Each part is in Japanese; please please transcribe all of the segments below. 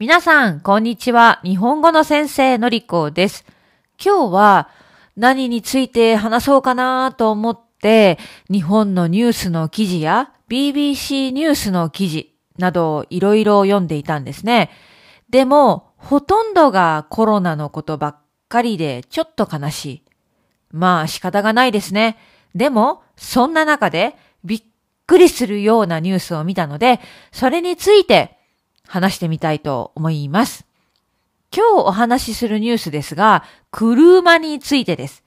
皆さん、こんにちは。日本語の先生のりこです。今日は何について話そうかなと思って、日本のニュースの記事や BBC ニュースの記事などいろいろ読んでいたんですね。でも、ほとんどがコロナのことばっかりでちょっと悲しい。まあ仕方がないですね。でも、そんな中でびっくりするようなニュースを見たので、それについて話してみたいと思います。今日お話しするニュースですが、車についてです。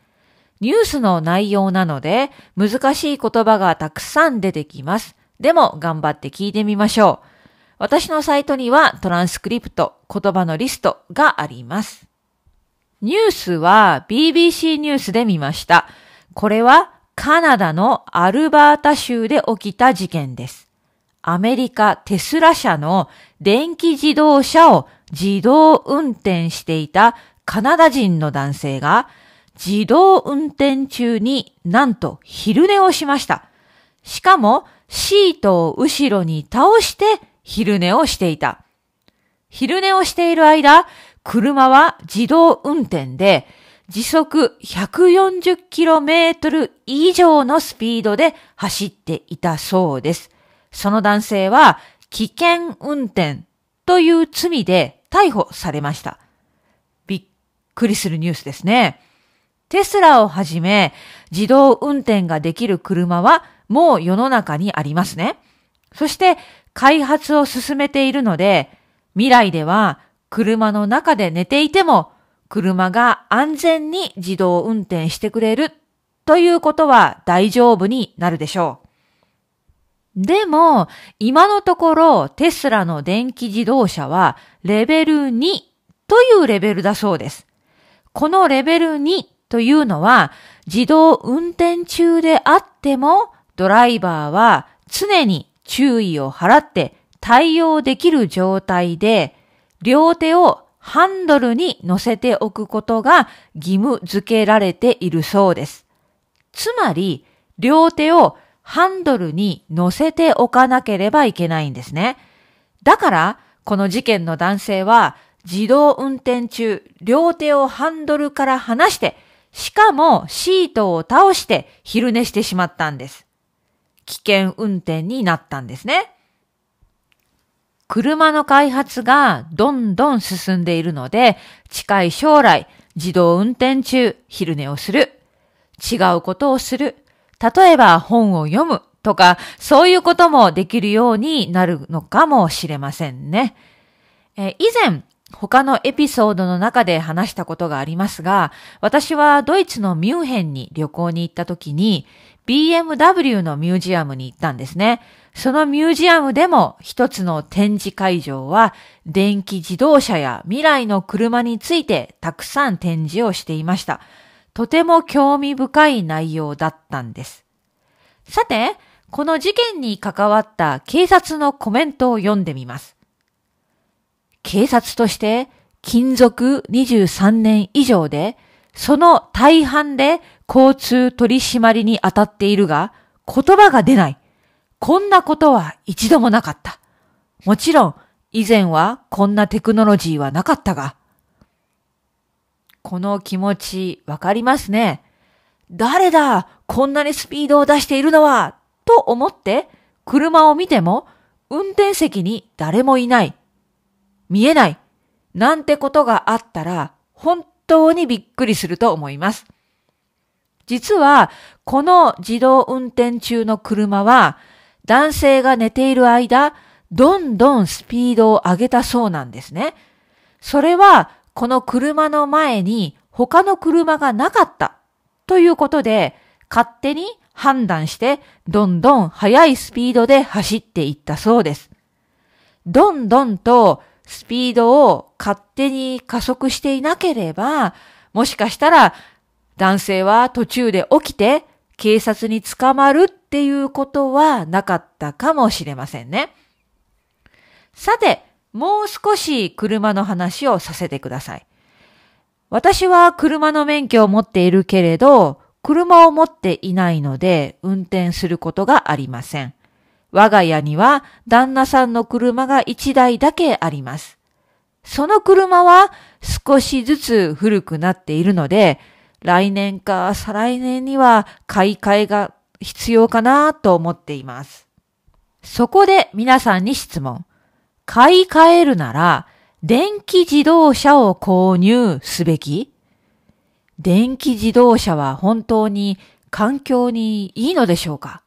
ニュースの内容なので、難しい言葉がたくさん出てきます。でも頑張って聞いてみましょう。私のサイトにはトランスクリプト、言葉のリストがあります。ニュースは BBC ニュースで見ました。これはカナダのアルバータ州で起きた事件です。アメリカテスラ社の電気自動車を自動運転していたカナダ人の男性が自動運転中になんと昼寝をしました。しかもシートを後ろに倒して昼寝をしていた。昼寝をしている間、車は自動運転で時速 140km 以上のスピードで走っていたそうです。その男性は危険運転という罪で逮捕されました。びっくりするニュースですね。テスラをはじめ自動運転ができる車はもう世の中にありますね。そして開発を進めているので未来では車の中で寝ていても車が安全に自動運転してくれるということは大丈夫になるでしょう。でも、今のところテスラの電気自動車はレベル2というレベルだそうです。このレベル2というのは自動運転中であってもドライバーは常に注意を払って対応できる状態で両手をハンドルに乗せておくことが義務付けられているそうです。つまり、両手をハンドルに乗せておかなければいけないんですね。だから、この事件の男性は自動運転中、両手をハンドルから離して、しかもシートを倒して昼寝してしまったんです。危険運転になったんですね。車の開発がどんどん進んでいるので、近い将来、自動運転中、昼寝をする。違うことをする。例えば本を読むとか、そういうこともできるようになるのかもしれませんね。え以前、他のエピソードの中で話したことがありますが、私はドイツのミュンヘンに旅行に行った時に、BMW のミュージアムに行ったんですね。そのミュージアムでも一つの展示会場は電気自動車や未来の車についてたくさん展示をしていました。とても興味深い内容だったんです。さて、この事件に関わった警察のコメントを読んでみます。警察として勤続23年以上で、その大半で交通取り締まりに当たっているが、言葉が出ない。こんなことは一度もなかった。もちろん、以前はこんなテクノロジーはなかったが、この気持ちわかりますね。誰だこんなにスピードを出しているのはと思って車を見ても運転席に誰もいない。見えない。なんてことがあったら本当にびっくりすると思います。実はこの自動運転中の車は男性が寝ている間どんどんスピードを上げたそうなんですね。それはこの車の前に他の車がなかったということで、勝手に判断してどんどん速いスピードで走っていったそうです。どんどんとスピードを勝手に加速していなければ、もしかしたら男性は途中で起きて警察に捕まるっていうことはなかったかもしれませんね。さて、もう少し車の話をさせてください。私は車の免許を持っているけれど、車を持っていないので運転することがありません。我が家には旦那さんの車が1台だけあります。その車は少しずつ古くなっているので、来年か再来年には買い替えが必要かなと思っています。そこで皆さんに質問。買い替えるなら、電気自動車を購入すべき？電気自動車は本当に環境にいいのでしょうか？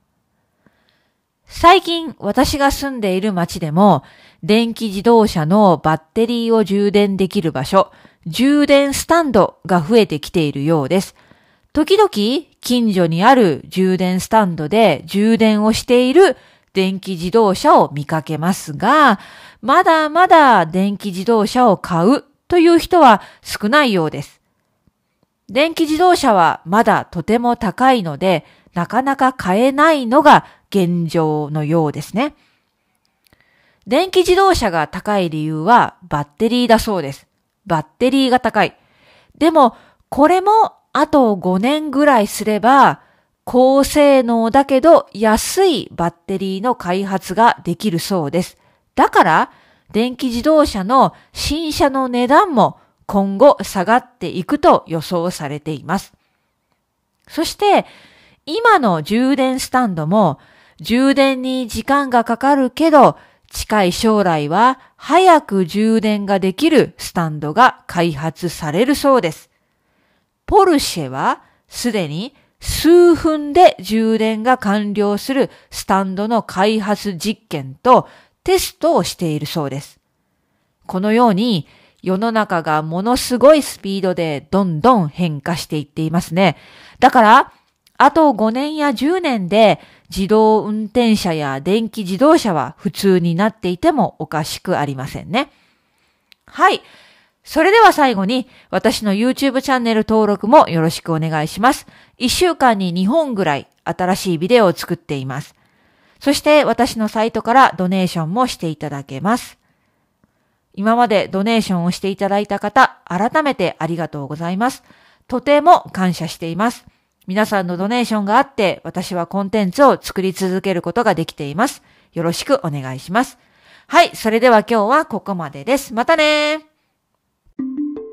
最近私が住んでいる街でも電気自動車のバッテリーを充電できる場所、充電スタンドが増えてきているようです。時々近所にある充電スタンドで充電をしている電気自動車を見かけますが、まだまだ電気自動車を買うという人は少ないようです。電気自動車はまだとても高いので、なかなか買えないのが現状のようですね。電気自動車が高い理由はバッテリーだそうです。バッテリーが高い。でも、これもあと5年ぐらいすれば、高性能だけど安いバッテリーの開発ができるそうです。だから、電気自動車の新車の値段も今後下がっていくと予想されています。そして、今の充電スタンドも充電に時間がかかるけど、近い将来は早く充電ができるスタンドが開発されるそうです。ポルシェはすでに数分で充電が完了するスタンドの開発実験とテストをしているそうです。このように世の中がものすごいスピードでどんどん変化していっていますね。だから、あと5年や10年で自動運転車や電気自動車は普通になっていてもおかしくありませんね。はい。それでは最後に私の YouTube チャンネル登録もよろしくお願いします。1週間に2本ぐらい新しいビデオを作っています。そして私のサイトからドネーションもしていただけます。今までドネーションをしていただいた方、改めてありがとうございます。とても感謝しています。皆さんのドネーションがあって、私はコンテンツを作り続けることができています。よろしくお願いします。はい、それでは今日はここまでです。またね Thank you.